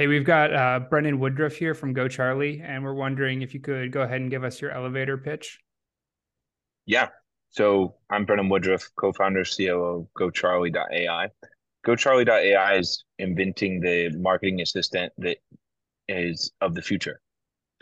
Hey, we've got uh, Brennan Woodruff here from Go Charlie, and we're wondering if you could go ahead and give us your elevator pitch. Yeah. So I'm Brennan Woodruff, co-founder, COO of GoCharlie.ai. GoCharlie.ai is inventing the marketing assistant that is of the future.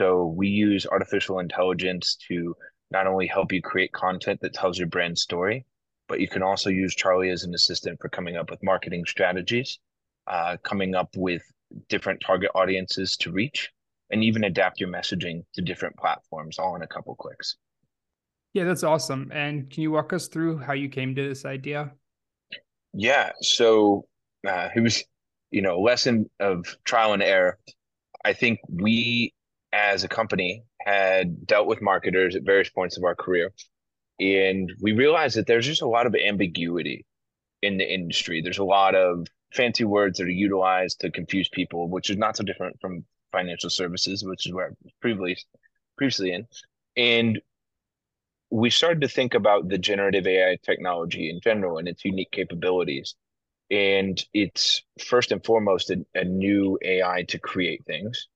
So we use artificial intelligence to not only help you create content that tells your brand story, but you can also use Charlie as an assistant for coming up with marketing strategies, uh, coming up with different target audiences to reach, and even adapt your messaging to different platforms all in a couple clicks. Yeah, that's awesome. And can you walk us through how you came to this idea? Yeah. So uh, it was, you know, a lesson of trial and error. I think we as a company had dealt with marketers at various points of our career. And we realized that there's just a lot of ambiguity in the industry. There's a lot of fancy words that are utilized to confuse people, which is not so different from financial services, which is where I was previously previously in. And we started to think about the generative AI technology in general and its unique capabilities. And it's first and foremost a, a new AI to create things.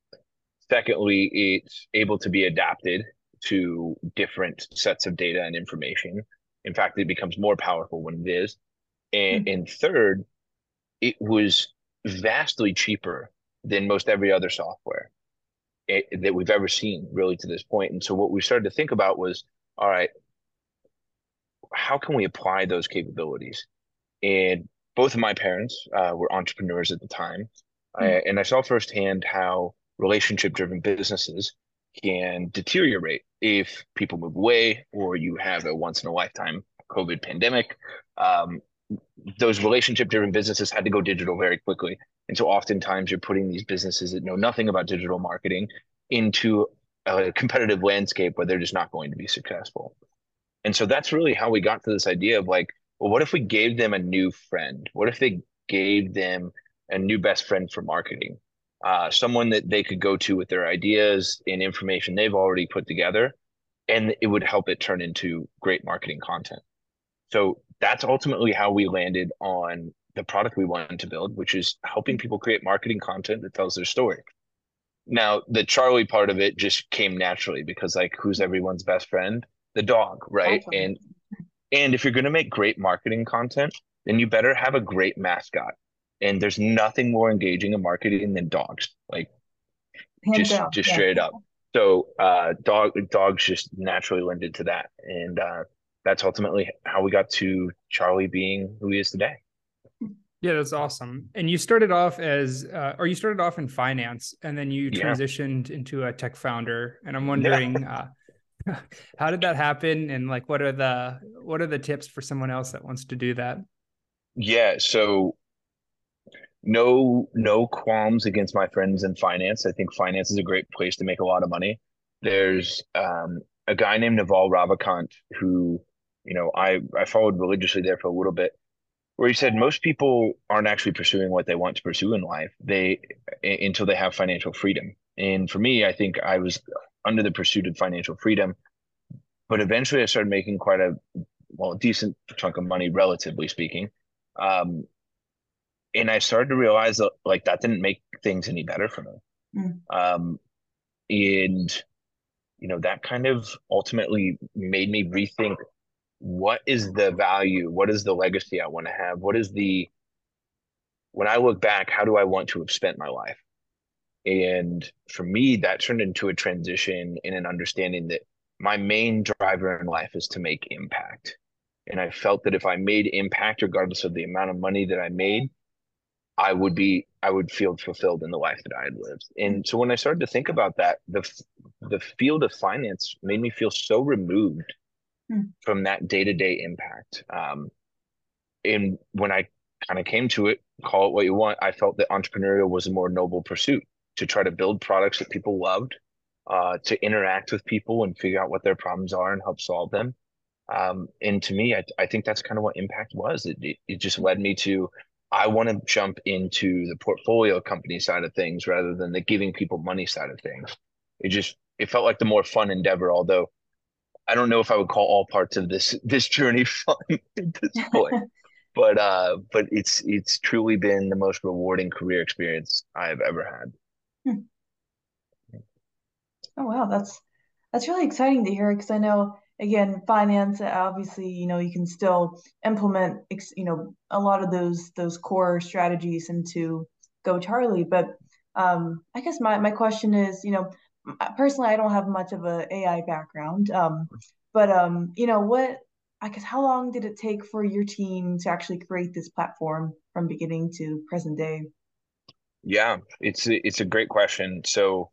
Secondly, it's able to be adapted to different sets of data and information. In fact, it becomes more powerful when it is. And, mm-hmm. and third, it was vastly cheaper than most every other software it, eh, that we've ever seen, really, to this point. And so, what we started to think about was, all right, how can we apply those capabilities? And both of my parents uh, were entrepreneurs at the time, mm-hmm. I, and I saw firsthand how relationship-driven businesses can deteriorate if people move away or you have a once in a lifetime COVID pandemic. Um, those relationship driven businesses had to go digital very quickly. And so oftentimes you're putting these businesses that know nothing about digital marketing into a competitive landscape where they're just not going to be successful. And so that's really how we got to this idea of like, well, what if we gave them a new friend? What if they gave them a new best friend for marketing? Uh, someone that they could go to with their ideas and information they've already put together, and it would help it turn into great marketing content. So that's ultimately how we landed on the product we wanted to build, which is helping people create marketing content that tells their story. Now, the Charlie part of it just came naturally because, like, who's everyone's best friend? The dog, right? And and if you're going to make great marketing content, then you better have a great mascot. And there's nothing more engaging in marketing than dogs, like just just yeah. straight up. So, uh, dog dogs just naturally lended to that, and uh, that's ultimately how we got to Charlie being who he is today. Yeah, that's awesome. And you started off as, uh, or you started off in finance, and then you transitioned yeah. into a tech founder. And I'm wondering, yeah. uh, how did that happen? And like, what are the what are the tips for someone else that wants to do that? Yeah. So no no qualms against my friends in finance. I think finance is a great place to make a lot of money. There's um, a guy named Naval Ravikant who you know, I, I followed religiously there for a little bit where he said most people aren't actually pursuing what they want to pursue in life. They until they have financial freedom. And for me i think i was under the pursuit of financial freedom but eventually i started making quite a well decent chunk of money relatively speaking. Um, and i started to realize that like that didn't make things any better for me. Mm. um, and you know that kind of ultimately made me rethink what is the value? What is the legacy i want to have? What is the when i look back how do i want to have spent my life? And for me that turned into a transition in an understanding that my main driver in life is to make impact. And i felt that if i made impact regardless of the amount of money that i made i would be i would feel fulfilled in the life that i had lived. And so when i started to think about that the the field of finance made me feel so removed Hmm. from that day to day impact. Um, and when I kind of came to it, call it what you want, I felt that entrepreneurial was a more noble pursuit to try to build products that people loved, uh, to interact with people and figure out what their problems are and help solve them. Um, and to me, I, I think that's kind of what impact was. It, it, it just led me to, I want to jump into the portfolio company side of things rather than the giving people money side of things. It just, it felt like the more fun endeavor, although I don't know if I would call all parts of this this journey fun at this point. but uh, but it's it's truly been the most rewarding career experience I've ever had. Hmm. Oh wow, that's that's really exciting to hear because I know again finance obviously you know you can still implement you know a lot of those those core strategies into Go Charlie, but um, I guess my my question is you know personally I don't have much of a AI background, um, but um, you know what I guess how long did it take for your team to actually create this platform from beginning to present day? Yeah, it's it's a great question. So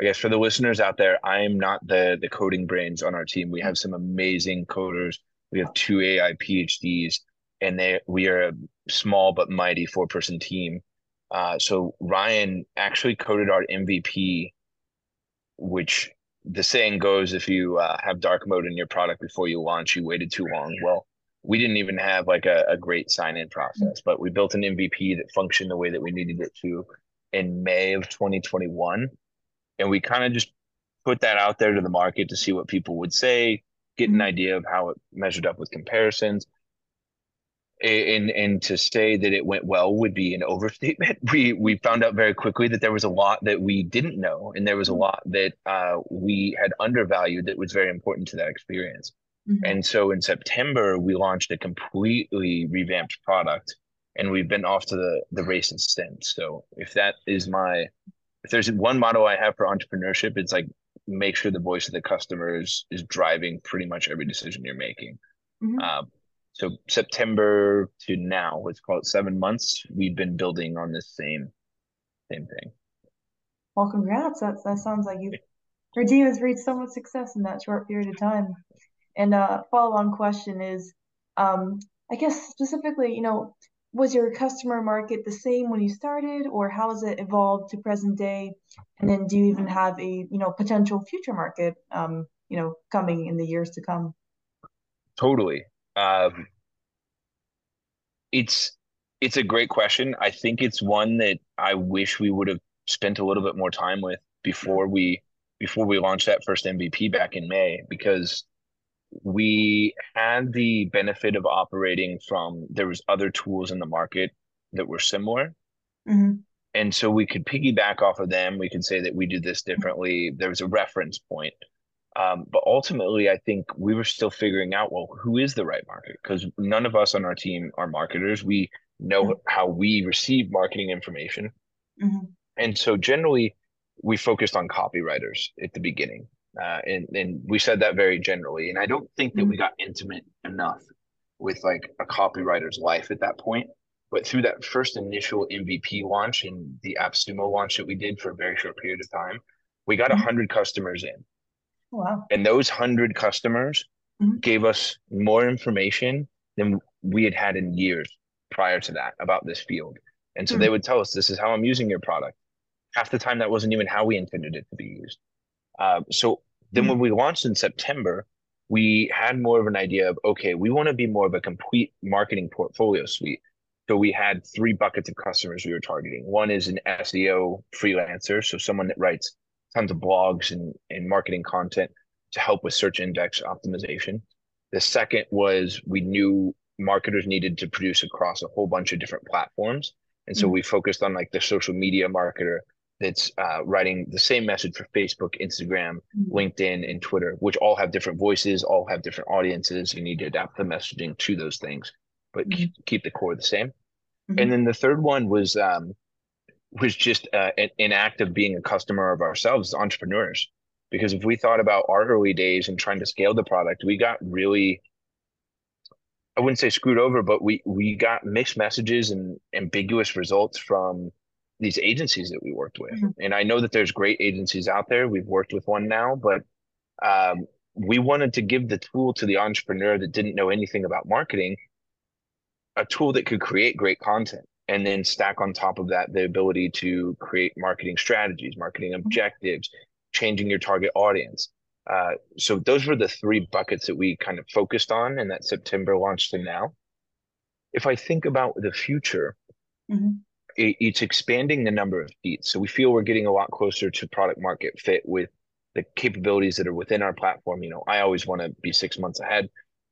I guess for the listeners out there, I'm not the the coding brains on our team. We have some amazing coders. We have two AI PhDs, and they we are a small but mighty four person team. Uh, so Ryan actually coded our MVP, which the saying goes, if you uh, have dark mode in your product before you launch, you waited too long. Well, we didn't even have like a, a great sign in process, but we built an MVP that functioned the way that we needed it to in May of 2021 and we kind of just put that out there to the market to see what people would say, get an mm-hmm. idea of how it measured up with comparisons. And and to say that it went well would be an overstatement. We we found out very quickly that there was a lot that we didn't know, and there was a mm-hmm. lot that uh, we had undervalued that was very important to that experience. Mm-hmm. And so in September, we launched a completely revamped product, and we've been off to the the races since. So if that is my if there's one motto I have for entrepreneurship, it's like make sure the voice of the customer is, is driving pretty much every decision you're making. Mm-hmm. Uh, so September to now, let's call it seven months, we've been building on this same same thing. Well, congrats. That that sounds like you your team has reached so much success in that short period of time. And a uh, follow on question is, um, I guess specifically, you know, was your customer market the same when you started or how has it evolved to present day and then do you even have a you know potential future market um, you know coming in the years to come totally um, it's it's a great question. I think it's one that i wish we would have spent a little bit more time with before we before we launched that first mvp back in may because we had the benefit of operating from there was other tools in the market that were similar. Mm-hmm. and so we could piggyback off of them. We could say that we do this differently. There was a reference point um, but ultimately i think we were still figuring out well who is the right market because none of us on our team are marketers we know mm-hmm. how we receive marketing information mm-hmm. and so generally we focused on copywriters at the beginning uh, and and we said that very generally. And I don't think that we mm-hmm. got intimate enough with like a copywriter's life at that point. But through that first initial MVP launch and the AppSumo launch that we did for a very short period of time, we got a mm-hmm. hundred customers in. Wow! And those hundred customers mm-hmm. gave us more information than we had had in years prior to that about this field. And so mm-hmm. they would tell us, "This is how I'm using your product." Half the time, that wasn't even how we intended it to be used. Um, so then when hmm. we launched in September, we had more of an idea of okay, we want to be more of a complete marketing portfolio suite. So we had three buckets of customers we were targeting. One is an SEO freelancer, so someone that writes tons of blogs and, and marketing content to help with search index optimization. The second was we knew marketers needed to produce across a whole bunch of different platforms. And so mm-hmm. we focused on like the social media marketer, that's uh, writing the same message for Facebook, Instagram, mm-hmm. LinkedIn, and Twitter, which all have different voices, all have different audiences. You need to adapt the messaging to those things, but mm-hmm. keep, keep, the core the same. Mm-hmm. And then the third one was um, was just uh, an, an act of being a customer of ourselves, as entrepreneurs. Because if we thought about our early days and trying to scale the product, we got really I wouldn't say screwed over, but we we got mixed messages and ambiguous results from these agencies that we worked with. Mm-hmm. And I know that there's great agencies out there. We've worked with one now, but um, we wanted to give the tool to the entrepreneur that didn't know anything about marketing, a tool that could create great content and then stack on top of that the ability to create marketing strategies, marketing mm-hmm. objectives, changing your target audience. Uh, so those were the three buckets that we kind of focused on in that September launch to now. If I think about the future, mm-hmm it, it's expanding the number of seats. So we feel we're getting a lot closer to product market fit with the capabilities that are within our platform. You know, I always want to be six months ahead,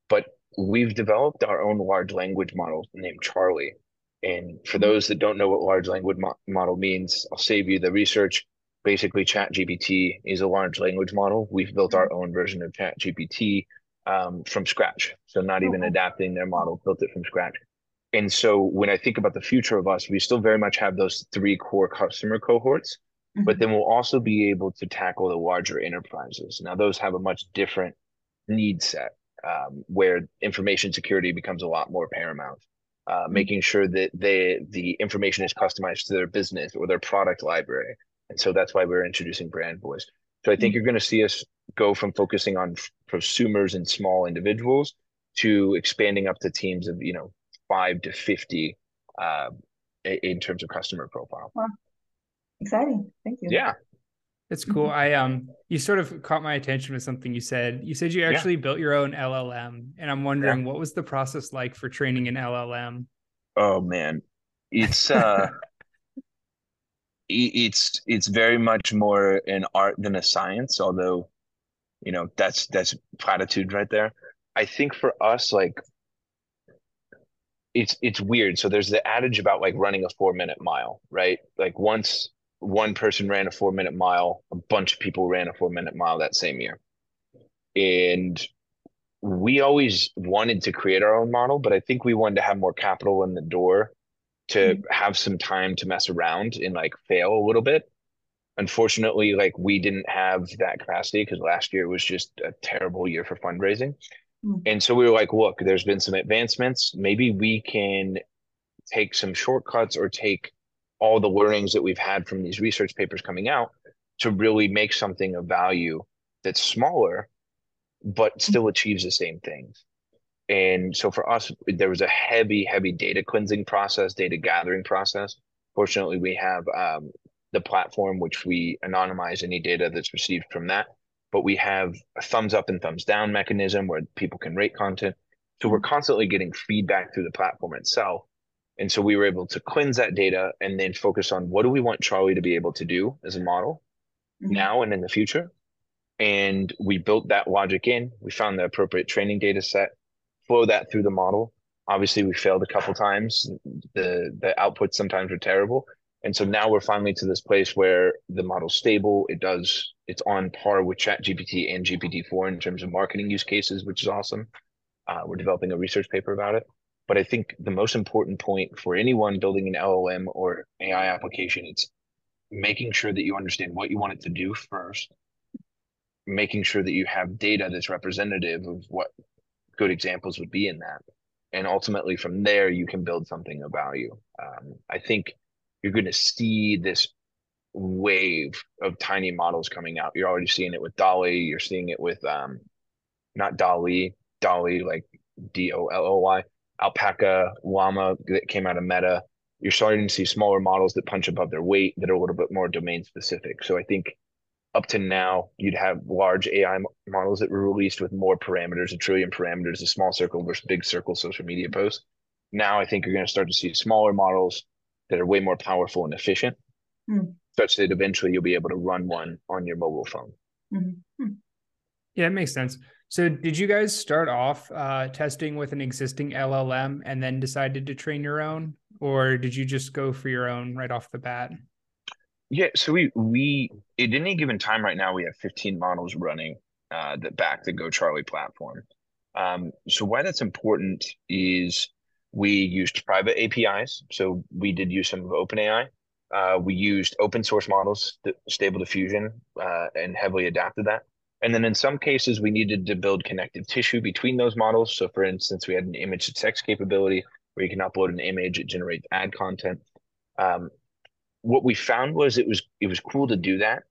but we've developed our own large language model named Charlie. And for mm-hmm. those that don't know what large language mo- model means, I'll save you the research. Basically, ChatGPT is a large language model. We've built our own version of ChatGPT um, from scratch. So not even adapting their model, built it from scratch. And so when I think about the future of us, we still very much have those three core customer cohorts, mm-hmm. but then we'll also be able to tackle the larger enterprises. Now, those have a much different need set um, where information security becomes a lot more paramount. Uh, mm-hmm. Making sure that they the information is customized to their business or their product library, and so that's why we're introducing brand voice. So I think mm-hmm. you're going to see us go from focusing on prosumers and small individuals to expanding up to teams of you know five to 50 uh, in terms of customer profile. Wow. Exciting. Thank you. Yeah. It's cool. Mm-hmm. I um you sort of caught my attention with something you said. You said you actually yeah. built your own LLM and I'm wondering yeah. what was the process like for training an LLM? Oh man. It's uh it's it's very much more an art than a science, although you know that's that's platitude right there. I think for us like it's it's weird. So there's the adage about like running a four minute mile, right? Like once one person ran a four minute mile, a bunch of people ran a four minute mile that same year. And we always wanted to create our own model, but I think we wanted to have more capital in the door to mm-hmm. have some time to mess around and like fail a little bit. Unfortunately, like we didn't have that capacity because last year was just a terrible year for fundraising. Mm. And so we were like, look, there's been some advancements. Maybe we can take some shortcuts or take all the learnings that we've had from these research papers coming out to really make something of value that's smaller, but still achieves the same things. And so for us, there was a heavy, heavy data cleansing process, data gathering process. Fortunately, we have um, the platform which we anonymize any data that's received from that but we have a thumbs up and thumbs down mechanism where people can rate content. So we're constantly getting feedback through the platform itself. And so we were able to cleanse that data and then focus on what do we want Charlie to be able to do as a model mm-hmm. now and in the future. And we built that logic in. We found the appropriate training data set, flow that through the model. Obviously, we failed a couple times. The the outputs sometimes were terrible. And so now we're finally to this place where the model's stable. It does, it's on par with Chat GPT and GPT-4 in terms of marketing use cases, which is awesome. Uh, we're developing a research paper about it. But I think the most important point for anyone building an LLM or AI application, it's making sure that you understand what you want it to do first, making sure that you have data that's representative of what good examples would be in that. And ultimately from there, you can build something of value. Um, I think you're going to see this wave of tiny models coming out. You're already seeing it with Dolly. You're seeing it with um, not DALL-E, Dolly like D O L O Y, Alpaca, Llama that came out of Meta. You're starting to see smaller models that punch above their weight that are a little bit more domain specific. So I think up to now, you'd have large AI models that were released with more parameters, a trillion parameters, a small circle versus big circle social media posts. Now I think you're going to start to see smaller models that are way more powerful and efficient, mm. such that eventually you'll be able to run one on your mobile phone. Mm-hmm. Hmm. Yeah, it makes sense. So, did you guys start off uh, testing with an existing LLM and then decided to train your own, or did you just go for your own right off the bat? Yeah, so we we at any given time right now we have 15 models running uh, that back the Go Charlie platform. Um, so why that's important is we used private APIs. So we did use some of OpenAI. Uh, we used open source models, Stable Diffusion, uh, and heavily adapted that. And then in some cases, we needed to build connective tissue between those models. So for instance, we had an image to text capability where you can upload an image, it generates ad content. Um, what we found was it was it was cool to do that,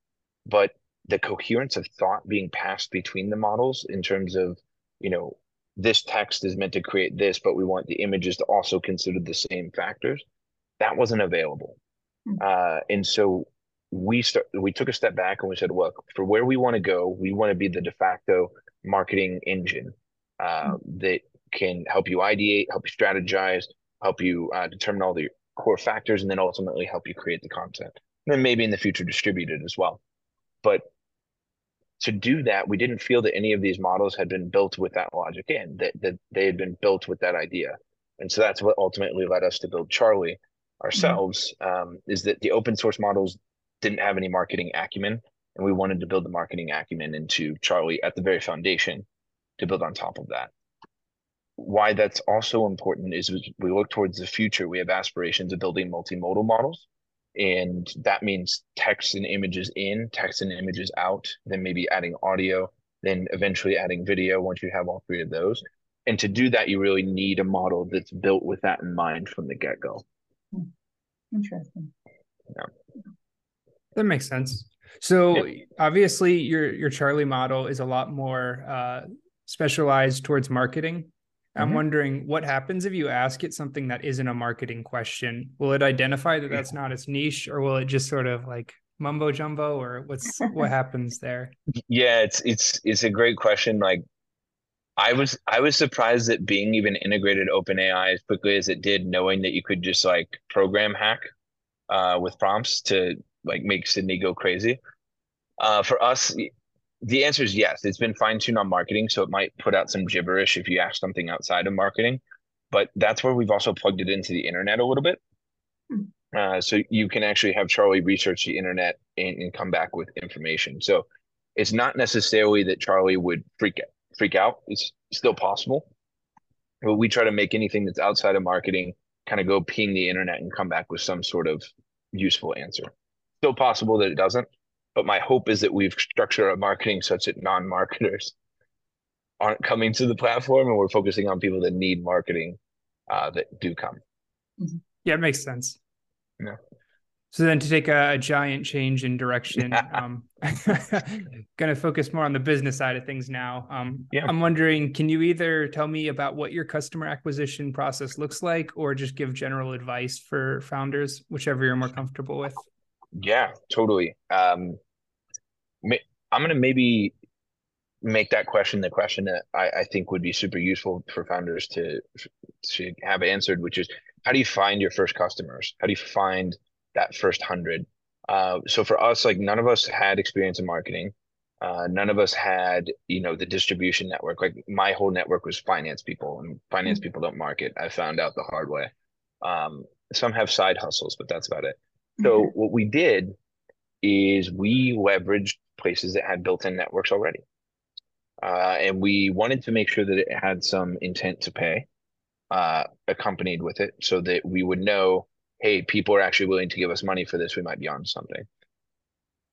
but the coherence of thought being passed between the models in terms of you know this text is meant to create this, but we want the images to also consider the same factors. That wasn't available. Mm-hmm. Uh, and so we start, we took a step back and we said, look, for where we want to go, we want to be the de facto marketing engine uh, mm-hmm. that can help you ideate, help you strategize, help you uh, determine all the core factors, and then ultimately help you create the content. And then maybe in the future distribute it as well. But to do that, we didn't feel that any of these models had been built with that logic in, that, that they had been built with that idea. And so that's what ultimately led us to build Charlie ourselves, mm-hmm. um, is that the open source models didn't have any marketing acumen. And we wanted to build the marketing acumen into Charlie at the very foundation to build on top of that. Why that's also important is we look towards the future, we have aspirations of building multimodal models and that means text and images in text and images out then maybe adding audio then eventually adding video once you have all three of those and to do that you really need a model that's built with that in mind from the get-go hmm. interesting yeah that makes sense so yeah. obviously your your charlie model is a lot more uh, specialized towards marketing I'm mm-hmm. wondering what happens if you ask it something that isn't a marketing question. Will it identify that that's not its niche, or will it just sort of like mumbo jumbo, or what's what happens there? Yeah, it's it's it's a great question. Like, I was I was surprised that Bing even integrated OpenAI as quickly as it did, knowing that you could just like program hack uh, with prompts to like make Sydney go crazy. Uh, for us, the answer is yes. It's been fine tuned on marketing, so it might put out some gibberish if you ask something outside of marketing. But that's where we've also plugged it into the internet a little bit. Hmm. Uh, so you can actually have Charlie research the internet and, and, come back with information. So it's not necessarily that Charlie would freak freak out. It's still possible, but we try to make anything that's outside of marketing kind of go ping the internet and come back with some sort of useful answer. Still possible that it doesn't, but my hope is that we've structured our marketing such that non-marketers aren't coming to the platform and we're focusing on people that need marketing uh, that do come. Mm-hmm. Yeah, it makes sense. Yeah. So then to take a, a giant change in direction, um, going to focus more on the business side of things now. Um, yeah. I'm wondering, can you either tell me about what your customer acquisition process looks like or just give general advice for founders, whichever you're more comfortable with? Yeah, totally. Um, I'm going to maybe make that question the question that I, I, think would be super useful for founders to to have answered, which is how do you find your first customers? How do you find that first hundred? Uh, so for us, like none of us had experience in marketing. Uh, none of us had, you know, the distribution network. Like my whole network was finance people, and finance mm-hmm. people don't market. I found out the hard way. Um, some have side hustles, but that's about it. So mm-hmm. what we did is we leveraged places that had built-in networks already. Uh, and we wanted to make sure that it had some intent to pay uh, accompanied with it so that we would know, hey, people are actually willing to give us money for this. We might be on something.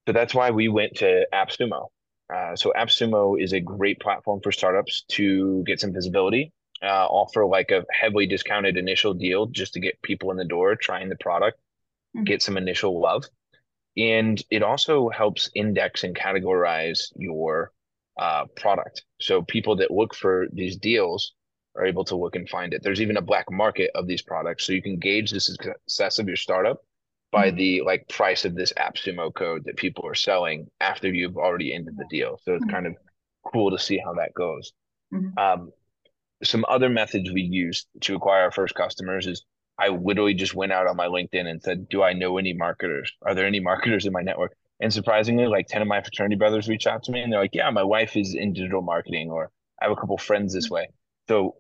So that's why we went to AppSumo. Uh, so AppSumo is a great platform for startups to get some visibility, uh, offer like a heavily discounted initial deal just to get people in the door trying the product, mm-hmm. get some initial love. And it also helps index and categorize your uh, product. So people that look for these deals are able to look and find it. There's even a black market of these products. So you can gauge the success of your startup by mm-hmm. the like price of this AppSumo code that people are selling after you've already ended the deal. So it's mm-hmm. kind of cool to see how that goes. Mm-hmm. Um, some other methods we use to acquire our first customers is I literally just went out on my LinkedIn and said, Do I know any marketers? Are there any marketers in my network? And surprisingly, like 10 of my fraternity brothers reached out to me and they're like, Yeah, my wife is in digital marketing, or I have a couple friends this way. So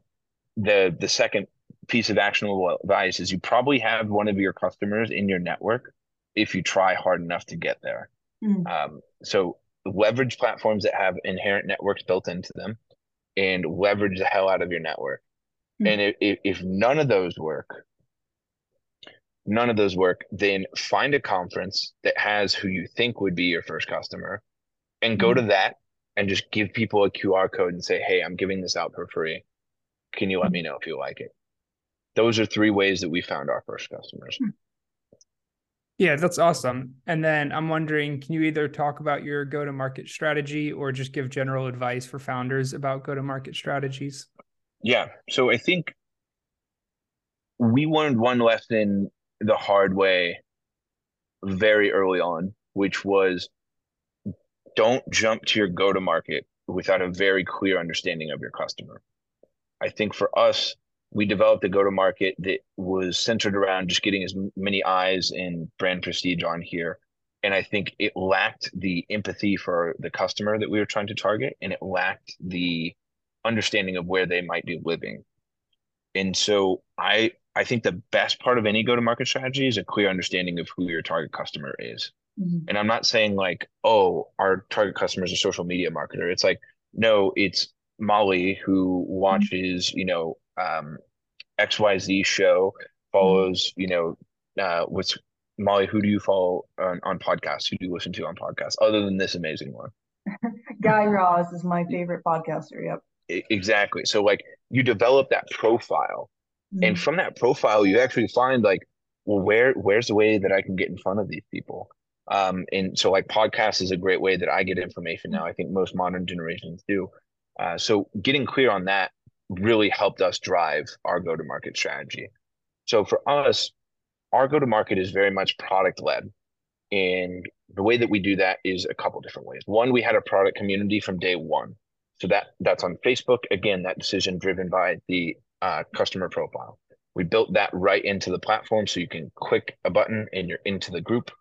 the the second piece of actionable advice is you probably have one of your customers in your network if you try hard enough to get there. Mm. Um, so leverage platforms that have inherent networks built into them and leverage the hell out of your network. Mm. And if, if none of those work, none of those work, then find a conference that has who you think would be your first customer and go mm-hmm. to that and just give people a QR code and say, Hey, I'm giving this out for free. Can you let me know if you like it? Those are three ways that we found our first customers. Hmm. Yeah, that's awesome. And then I'm wondering, can you either talk about your go to market strategy or just give general advice for founders about go to market strategies? Yeah. So I think we learned one lesson the hard way very early on, which was don't jump to your go to market without a very clear understanding of your customer. I think for us, we developed a go to market that was centered around just getting as many eyes and brand prestige on here and I think it lacked the empathy for the customer that we were trying to target, and it lacked the understanding of where they might be living. And so I I think the best part of any go to market strategy is a clear understanding of who your target customer is. Mm-hmm. And I'm not saying like, oh, our target customer is a social media marketer. It's like, no, it's Molly who mm-hmm. watches, mm-hmm. you know, um, XYZ show, follows, mm-hmm. you know, uh, what's Molly, who do you follow on, on podcasts? Who do you listen to on podcasts other than this amazing one? Guy Raz is my favorite podcaster. Yep. Exactly. So like you develop that profile mm-hmm. and from that profile, you actually find like, well, where, where's the way that I can get in front of these people? Um, and so like podcast is a great way that I get information now. I think most modern generations do. Uh, so getting clear on that really helped us drive our go to market strategy. So for us, our go to market is very much product led. And the way that we do that is a couple different ways. One, we had a product community from day one. So that that's on Facebook. Again, that decision driven by the uh, customer profile. We built that right into the platform so you can click a button and you're into the group.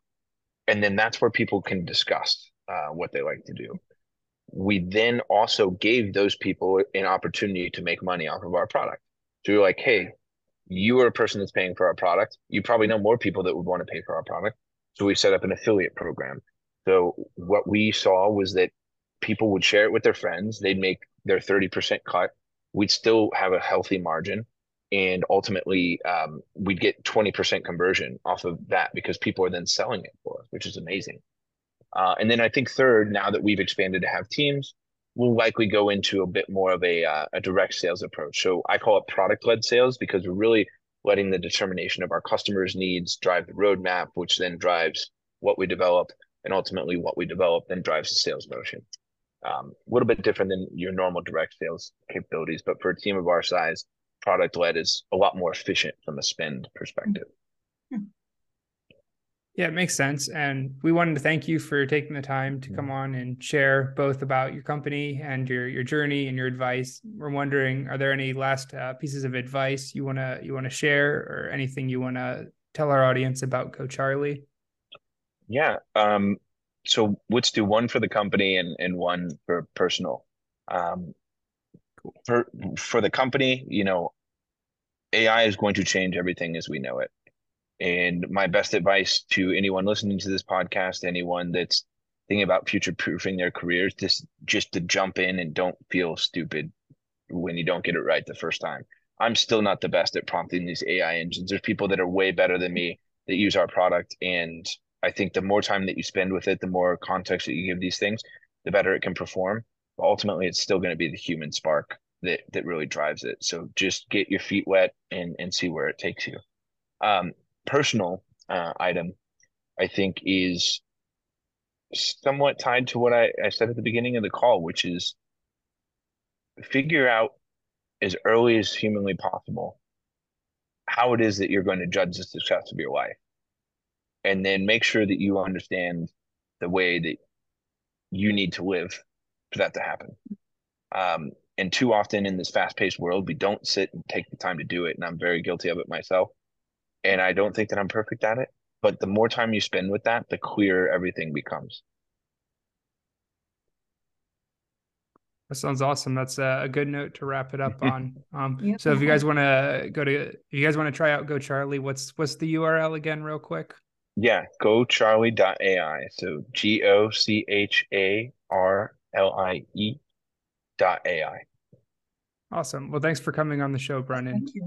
And then that's where people can discuss uh, what they like to do. We then also gave those people an opportunity to make money off of our product. So you're like, hey, you are a person that's paying for our product. You probably know more people that would want to pay for our product. So we set up an affiliate program. So what we saw was that people would share it with their friends. They'd make their 30% cut. We'd still have a healthy margin. And ultimately, um, we'd get 20% conversion off of that because people are then selling it for us, which is amazing. Uh, and then I think third, now that we've expanded to have teams, we'll likely go into a bit more of a, uh, a direct sales approach. So I call it product led sales because we're really letting the determination of our customers' needs drive the roadmap, which then drives what we develop, and ultimately what we develop then drives the sales motion. Um, a little bit different than your normal direct sales capabilities, but for a team of our size, product led is a lot more efficient from a spend perspective. Mm-hmm. Yeah, it makes sense. And we wanted to thank you for taking the time to come on and share both about your company and your your journey and your advice. We're wondering, are there any last uh, pieces of advice you wanna you wanna share, or anything you wanna tell our audience about Go Charlie? Yeah. Um, so let's do one for the company and and one for personal. Um, for for the company, you know, AI is going to change everything as we know it. And my best advice to anyone listening to this podcast, anyone that's thinking about future proofing their careers, just just to jump in and don't feel stupid when you don't get it right the first time. I'm still not the best at prompting these AI engines. There's people that are way better than me that use our product. And I think the more time that you spend with it, the more context that you give these things, the better it can perform. But ultimately, it's still going to be the human spark that that really drives it. So just get your feet wet and and see where it takes you. Um, personal uh, item, I think, is somewhat tied to what I, I said at the beginning of the call, which is figure out as early as humanly possible how it is that you're going to judge the success of your life. And then make sure that you understand the way that you need to live for that to happen. Um, and too often in this fast paced world, we don't sit and take the time to do it. And I'm very guilty of it myself and I don't think that I'm perfect at it. But the more time you spend with that, the clearer everything becomes. That sounds awesome. That's a good note to wrap it up on. Um, yeah. So if you guys want to go to, if you guys want to try out Go Charlie, what's what's the URL again, real quick? Yeah, GoCharlie.ai. So G O C H A R L I E dot AI. Awesome. Well, thanks for coming on the show, Brennan.